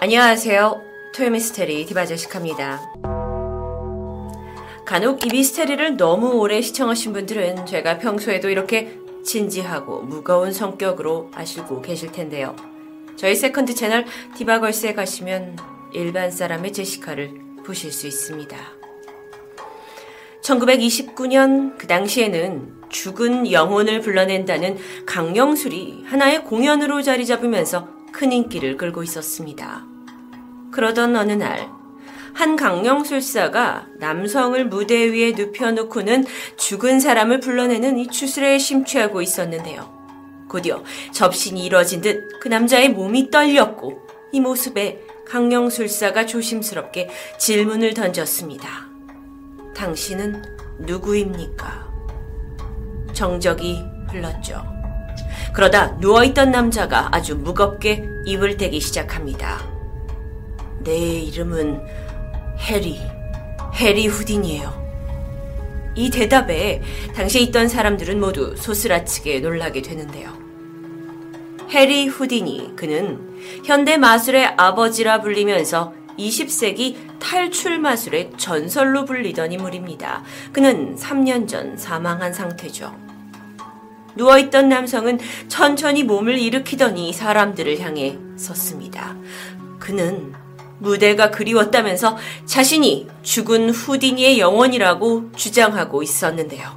안녕하세요. 토요미스테리 디바제시카입니다. 간혹 이 미스테리를 너무 오래 시청하신 분들은 제가 평소에도 이렇게 진지하고 무거운 성격으로 아시고 계실 텐데요. 저희 세컨드 채널 디바걸스에 가시면 일반 사람의 제시카를 보실 수 있습니다. 1929년 그 당시에는 죽은 영혼을 불러낸다는 강령술이 하나의 공연으로 자리 잡으면서 큰 인기를 끌고 있었습니다. 그러던 어느 날, 한 강령술사가 남성을 무대 위에 눕혀놓고는 죽은 사람을 불러내는 이 추술에 심취하고 있었는데요. 곧이어 접신이 이뤄진 듯 그 남자의 몸이 떨렸고 이 모습에 강령술사가 조심스럽게 질문을 던졌습니다. 당신은 누구입니까? 정적이 흘렀죠. 그러다 누워있던 남자가 아주 무겁게 입을 대기 시작합니다. 내 이름은 해리, 해리 후딘이에요. 이 대답에 당시에 있던 사람들은 모두 소스라치게 놀라게 되는데요. 해리 후딘이 그는 현대 마술의 아버지라 불리면서 20세기 탈출 마술의 전설로 불리던 인물입니다. 그는 3년 전 사망한 상태죠. 누워있던 남성은 천천히 몸을 일으키더니 사람들을 향해 섰습니다. 그는 무대가 그리웠다면서 자신이 죽은 후디니의 영혼이라고 주장하고 있었는데요.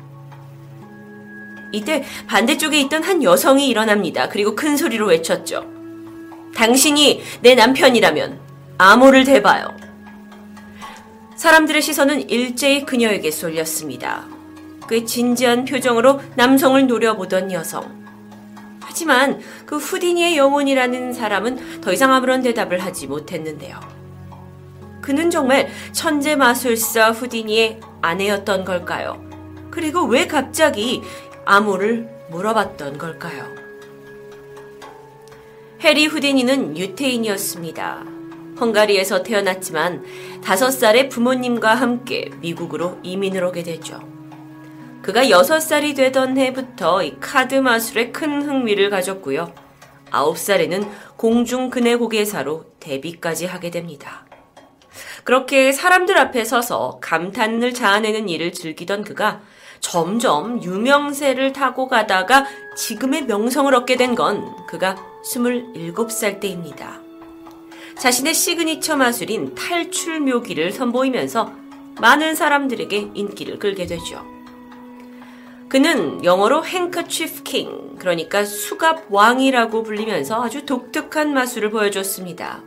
이때 반대쪽에 있던 한 여성이 일어납니다. 그리고 큰 소리로 외쳤죠. 당신이 내 남편이라면 암호를 대봐요. 사람들의 시선은 일제히 그녀에게 쏠렸습니다. 그 진지한 표정으로 남성을 노려보던 여성. 하지만 그 후디니의 영혼이라는 사람은 더 이상 아무런 대답을 하지 못했는데요. 그는 정말 천재 마술사 후디니의 아내였던 걸까요? 그리고 왜 갑자기 암호를 물어봤던 걸까요? 해리 후디니는 유태인이었습니다. 헝가리에서 태어났지만 다섯 살에 부모님과 함께 미국으로 이민을 오게 되죠. 그가 여섯 살이 되던 해부터 이 카드 마술에 큰 흥미를 가졌고요. 아홉 살에는 공중 근해고개사로 데뷔까지 하게 됩니다. 그렇게 사람들 앞에 서서 감탄을 자아내는 일을 즐기던 그가 점점 유명세를 타고 가다가 지금의 명성을 얻게 된 건 그가 27살 때입니다. 자신의 시그니처 마술인 탈출 묘기를 선보이면서 많은 사람들에게 인기를 끌게 되죠. 그는 영어로 handcuff king, 그러니까 수갑 왕이라고 불리면서 아주 독특한 마술을 보여줬습니다.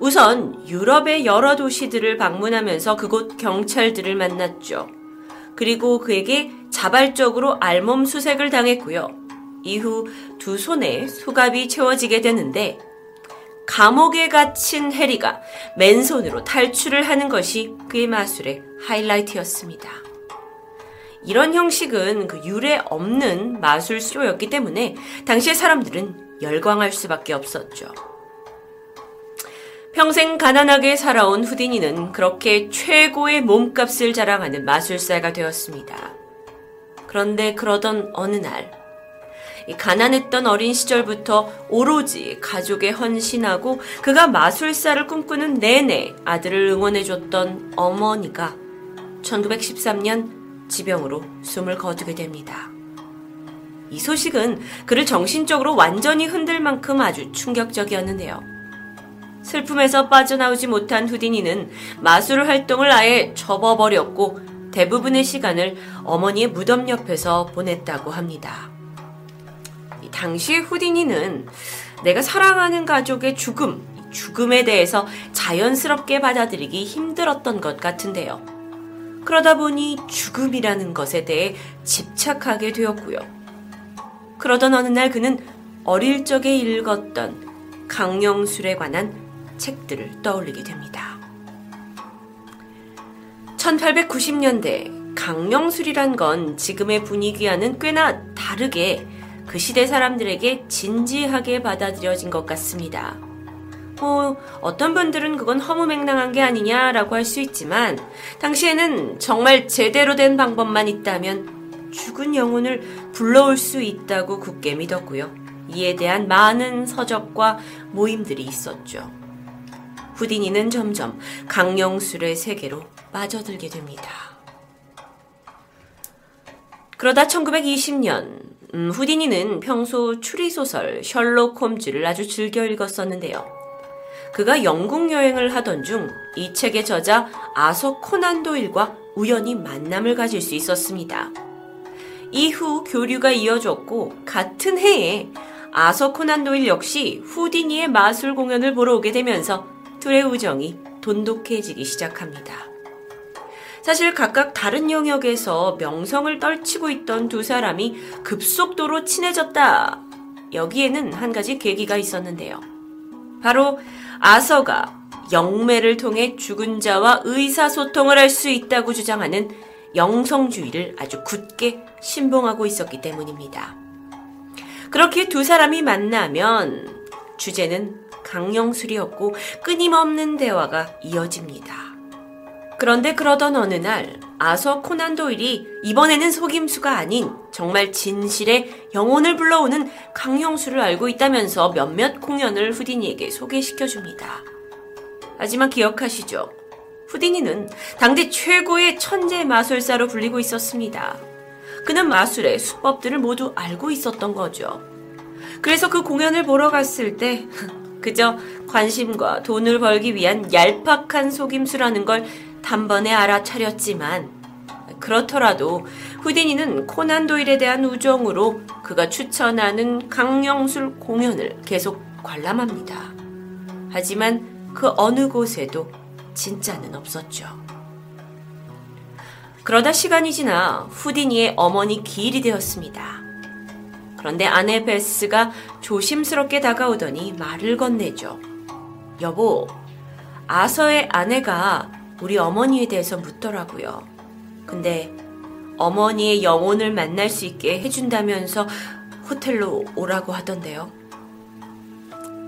우선 유럽의 여러 도시들을 방문하면서 그곳 경찰들을 만났죠. 그리고 그에게 자발적으로 알몸 수색을 당했고요. 이후 두 손에 수갑이 채워지게 되는데 감옥에 갇힌 해리가 맨손으로 탈출을 하는 것이 그의 마술의 하이라이트였습니다. 이런 형식은 그 유례 없는 마술 수요였기 때문에 당시의 사람들은 열광할 수밖에 없었죠. 평생 가난하게 살아온 후디니는 그렇게 최고의 몸값을 자랑하는 마술사가 되었습니다. 그런데 그러던 어느 날, 가난했던 어린 시절부터 오로지 가족에 헌신하고 그가 마술사를 꿈꾸는 내내 아들을 응원해줬던 어머니가 1913년 지병으로 숨을 거두게 됩니다. 이 소식은 그를 정신적으로 완전히 흔들 만큼 아주 충격적이었는데요. 슬픔에서 빠져나오지 못한 후디니는 마술 활동을 아예 접어버렸고 대부분의 시간을 어머니의 무덤 옆에서 보냈다고 합니다. 당시 후디니는 내가 사랑하는 가족의 죽음, 죽음에 대해서 자연스럽게 받아들이기 힘들었던 것 같은데요. 그러다 보니 죽음이라는 것에 대해 집착하게 되었고요. 그러던 어느 날 그는 어릴 적에 읽었던 강령술에 관한 책들을 떠올리게 됩니다. 1890년대 강령술이란 건 지금의 분위기와는 꽤나 다르게 그 시대 사람들에게 진지하게 받아들여진 것 같습니다. 뭐, 어떤 분들은 그건 허무맹랑한 게 아니냐라고 할 수 있지만, 당시에는 정말 제대로 된 방법만 있다면 죽은 영혼을 불러올 수 있다고 굳게 믿었고요. 이에 대한 많은 서적과 모임들이 있었죠. 후디니는 점점 강령술의 세계로 빠져들게 됩니다. 그러다 1920년 음, 후디니는 평소 추리소설 셜록 홈즈를 아주 즐겨 읽었었는데요. 그가 영국 여행을 하던 중 이 책의 저자 아서 코난 도일과 우연히 만남을 가질 수 있었습니다. 이후 교류가 이어졌고 같은 해에 아서 코난 도일 역시 후디니의 마술 공연을 보러 오게 되면서 둘의 우정이 돈독해지기 시작합니다. 사실 각각 다른 영역에서 명성을 떨치고 있던 두 사람이 급속도로 친해졌다. 여기에는 한 가지 계기가 있었는데요. 바로 아서가 영매를 통해 죽은 자와 의사소통을 할 수 있다고 주장하는 영성주의를 아주 굳게 신봉하고 있었기 때문입니다. 그렇게 두 사람이 만나면 주제는 강령술이었고 끊임없는 대화가 이어집니다. 그런데 그러던 어느 날 아서 코난 도일이 이번에는 속임수가 아닌 정말 진실의 영혼을 불러오는 강영수를 알고 있다면서 몇몇 공연을 후디니에게 소개시켜 줍니다. 하지만 기억하시죠? 후디니는 당대 최고의 천재 마술사로 불리고 있었습니다. 그는 마술의 수법들을 모두 알고 있었던 거죠. 그래서 그 공연을 보러 갔을 때 그저 관심과 돈을 벌기 위한 얄팍한 속임수라는 걸 단번에 알아차렸지만 그렇더라도 후디니는 코난 도일에 대한 우정으로 그가 추천하는 강령술 공연을 계속 관람합니다. 하지만 그 어느 곳에도 진짜는 없었죠. 그러다 시간이 지나 후디니의 어머니 기일이 되었습니다. 그런데 아내 베스가 조심스럽게 다가오더니 말을 건네죠. 여보, 아서의 아내가 우리 어머니에 대해서 묻더라고요. 근데 어머니의 영혼을 만날 수 있게 해준다면서 호텔로 오라고 하던데요.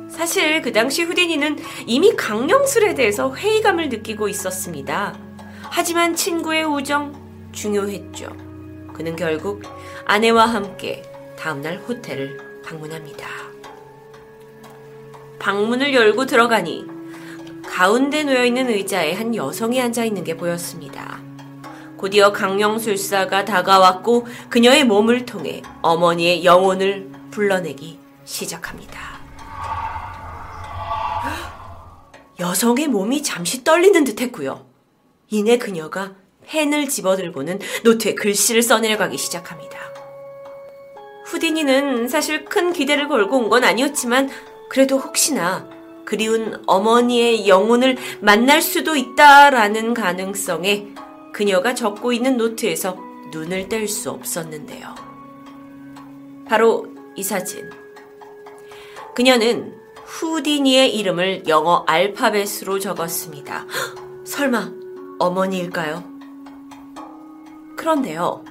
사실 그 당시 후디니는 이미 강령술에 대해서 회의감을 느끼고 있었습니다. 하지만 친구의 우정 중요했죠. 그는 결국 아내와 함께 다음날 호텔을 방문합니다. 방문을 열고 들어가니 가운데 놓여 있는 의자에 한 여성이 앉아 있는 게 보였습니다. 곧이어 강령술사가 다가왔고 그녀의 몸을 통해 어머니의 영혼을 불러내기 시작합니다. 여성의 몸이 잠시 떨리는 듯 했고요. 이내 그녀가 펜을 집어들고는 노트에 글씨를 써내려가기 시작합니다. 후디니는 사실 큰 기대를 걸고 온 건 아니었지만 그래도 혹시나 그리운 어머니의 영혼을 만날 수도 있다라는 가능성에 그녀가 적고 있는 노트에서 눈을 뗄 수 없었는데요. 바로 이 사진. 그녀는 후디니의 이름을 영어 알파벳으로 적었습니다. 설마 어머니일까요? 그런데요.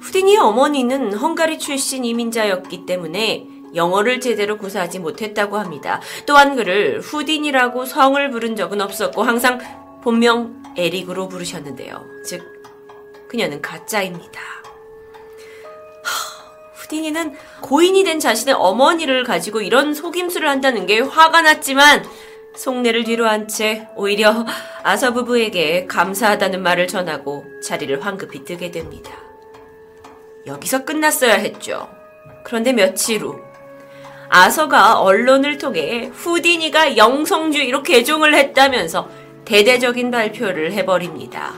후디니의 어머니는 헝가리 출신 이민자였기 때문에 영어를 제대로 구사하지 못했다고 합니다. 또한 그를 후딘이라고 성을 부른 적은 없었고 항상 본명 에릭으로 부르셨는데요. 즉 그녀는 가짜입니다. 후디니는 고인이 된 자신의 어머니를 가지고 이런 속임수를 한다는 게 화가 났지만 속내를 뒤로 한 채 오히려 아서 부부에게 감사하다는 말을 전하고 자리를 황급히 뜨게 됩니다. 여기서 끝났어야 했죠. 그런데 며칠 후 아서가 언론을 통해 후디니가 영성주의로 개종을 했다면서 대대적인 발표를 해버립니다.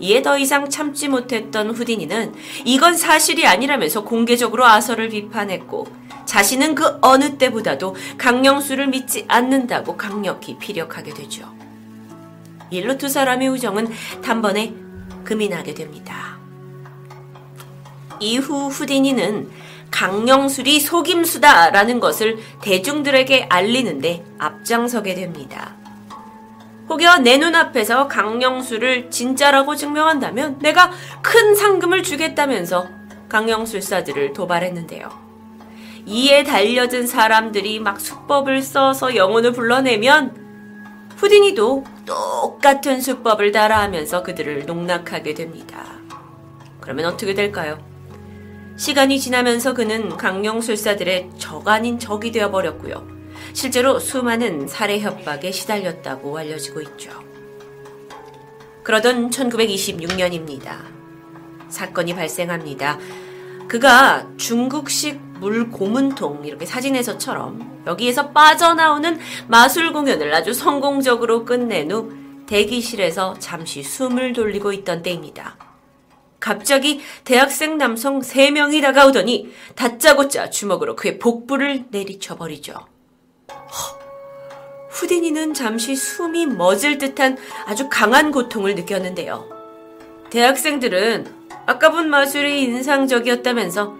이에 더 이상 참지 못했던 후디니는 이건 사실이 아니라면서 공개적으로 아서를 비판했고 자신은 그 어느 때보다도 강령수를 믿지 않는다고 강력히 피력하게 되죠. 일로 두 사람의 우정은 단번에 금이 나게 됩니다. 이후 후디니는 강령술이 속임수다라는 것을 대중들에게 알리는데 앞장서게 됩니다. 혹여 내 눈앞에서 강령술을 진짜라고 증명한다면 내가 큰 상금을 주겠다면서 강령술사들을 도발했는데요. 이에 달려든 사람들이 막 수법을 써서 영혼을 불러내면 후디니도 똑같은 수법을 따라하면서 그들을 농락하게 됩니다. 그러면 어떻게 될까요? 시간이 지나면서 그는 강령술사들의 적 아닌 적이 되어버렸고요. 실제로 수많은 살해 협박에 시달렸다고 알려지고 있죠. 그러던 1926년입니다. 사건이 발생합니다. 그가 중국식 물 고문통 이렇게 사진에서처럼 여기에서 빠져나오는 마술 공연을 아주 성공적으로 끝낸 후 대기실에서 잠시 숨을 돌리고 있던 때입니다. 갑자기 대학생 남성 3명이 다가오더니 다짜고짜 주먹으로 그의 복부를 내리쳐버리죠. 후디니는 잠시 숨이 멎을 듯한 아주 강한 고통을 느꼈는데요. 대학생들은 아까 본 마술이 인상적이었다면서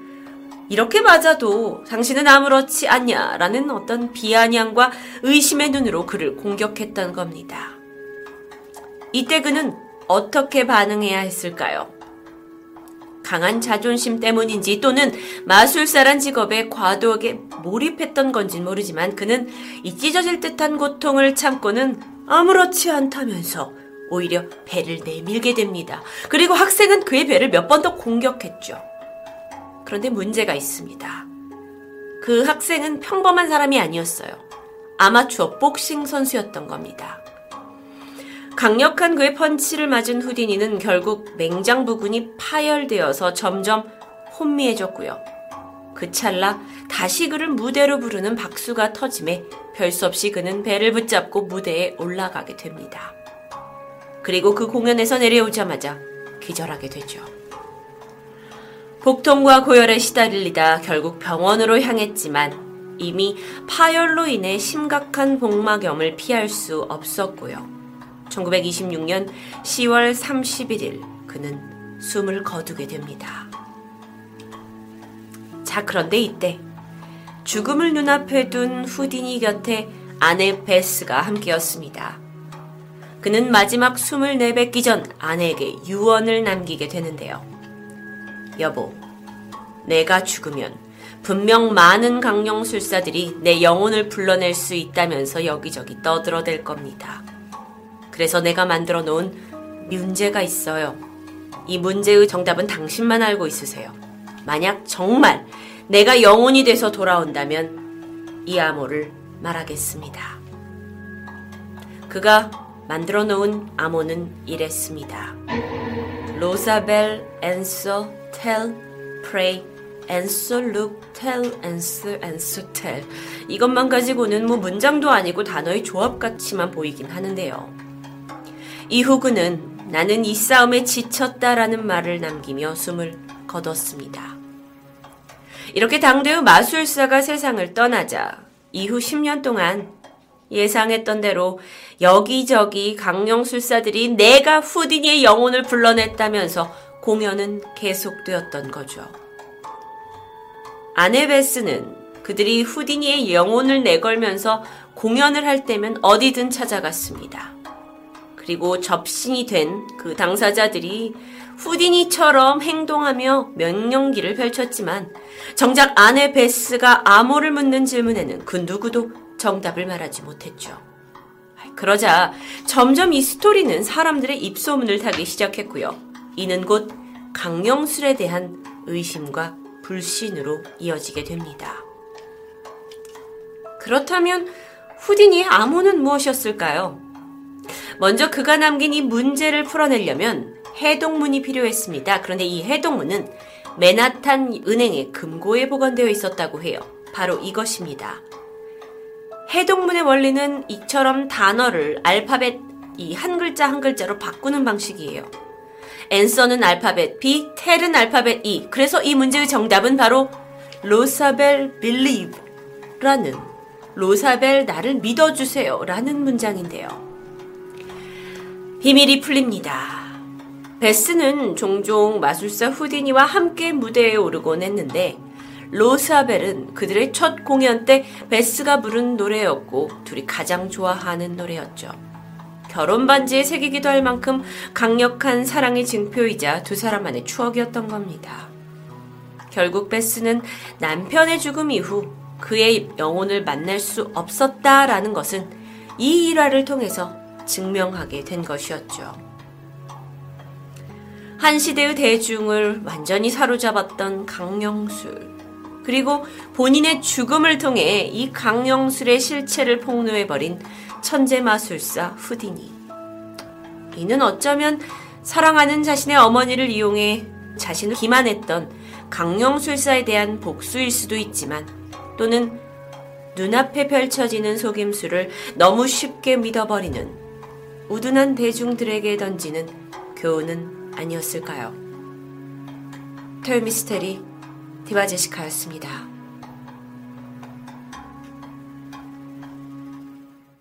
이렇게 맞아도 당신은 아무렇지 않냐라는 어떤 비아냥과 의심의 눈으로 그를 공격했던 겁니다. 이때 그는 어떻게 반응해야 했을까요? 강한 자존심 때문인지 또는 마술사란 직업에 과도하게 몰입했던 건진 모르지만 그는 이 찢어질 듯한 고통을 참고는 아무렇지 않다면서 오히려 배를 내밀게 됩니다. 그리고 학생은 그의 배를 몇 번 더 공격했죠. 그런데 문제가 있습니다. 그 학생은 평범한 사람이 아니었어요. 아마추어 복싱 선수였던 겁니다. 강력한 그의 펀치를 맞은 후디니는 결국 맹장 부근이 파열되어서 점점 혼미해졌고요. 그 찰나 다시 그를 무대로 부르는 박수가 터짐에 별수 없이 그는 배를 붙잡고 무대에 올라가게 됩니다. 그리고 그 공연에서 내려오자마자 기절하게 되죠. 복통과 고열에 시달리다 결국 병원으로 향했지만 이미 파열로 인해 심각한 복막염을 피할 수 없었고요. 1926년 10월 31일 그는 숨을 거두게 됩니다. 자, 그런데 이때 죽음을 눈앞에 둔 후디니 곁에 아내 베스가 함께였습니다. 그는 마지막 숨을 내뱉기 전 아내에게 유언을 남기게 되는데요. 여보, 내가 죽으면 분명 많은 강령술사들이 내 영혼을 불러낼 수 있다면서 여기저기 떠들어댈 겁니다. 그래서 내가 만들어 놓은 문제가 있어요. 이 문제의 정답은 당신만 알고 있으세요. 만약 정말 내가 영혼이 돼서 돌아온다면 이 암호를 말하겠습니다. 그가 만들어 놓은 암호는 이랬습니다. 로사벨, tell, pray, answer, look, tell, answer, answer, tell. 이것만 가지고는 뭐 문장도 아니고 단어의 조합같이만 보이긴 하는데요. 이후 그는 나는 이 싸움에 지쳤다라는 말을 남기며 숨을 거뒀습니다. 이렇게 당대의 마술사가 세상을 떠나자 이후 10년 동안 예상했던 대로 여기저기 강령술사들이 내가 후디니의 영혼을 불러냈다면서 공연은 계속되었던 거죠. 아네베스는 그들이 후디니의 영혼을 내걸면서 공연을 할 때면 어디든 찾아갔습니다. 그리고 접신이 된 그 당사자들이 후디니처럼 행동하며 명령기를 펼쳤지만 정작 아내 베스가 암호를 묻는 질문에는 그 누구도 정답을 말하지 못했죠. 그러자 점점 이 스토리는 사람들의 입소문을 타기 시작했고요. 이는 곧 강령술에 대한 의심과 불신으로 이어지게 됩니다. 그렇다면 후디니의 암호는 무엇이었을까요? 먼저 그가 남긴 이 문제를 풀어내려면 해동문이 필요했습니다. 그런데 이 해동문은 맨하탄 은행의 금고에 보관되어 있었다고 해요. 바로 이것입니다. 해동문의 원리는 이처럼 단어를 알파벳 이 한 글자 한 글자로 바꾸는 방식이에요. answer는 알파벳 B, tell은 알파벳 E. 그래서 이 문제의 정답은 바로 로사벨 believe 라는 로사벨 나를 믿어주세요 라는 문장인데요. 비밀이 풀립니다. 베스는 종종 마술사 후디니와 함께 무대에 오르곤 했는데 로사벨은 그들의 첫 공연 때 베스가 부른 노래였고 둘이 가장 좋아하는 노래였죠. 결혼 반지에 새기기도 할 만큼 강력한 사랑의 증표이자 두 사람만의 추억이었던 겁니다. 결국 베스는 남편의 죽음 이후 그의 영혼을 만날 수 없었다라는 것은 이 일화를 통해서 증명하게 된 것이었죠. 한 시대의 대중을 완전히 사로잡았던 강령술. 그리고 본인의 죽음을 통해 이 강영술의 실체를 폭로해버린 천재 마술사 후디니. 이는 어쩌면 사랑하는 자신의 어머니를 이용해 자신을 기만했던 강령술사에 대한 복수일 수도 있지만 또는 눈앞에 펼쳐지는 속임수를 너무 쉽게 믿어버리는 우둔한 대중들에게 던지는 교훈은 아니었을까요? 토요미스테리 디바제시카였습니다.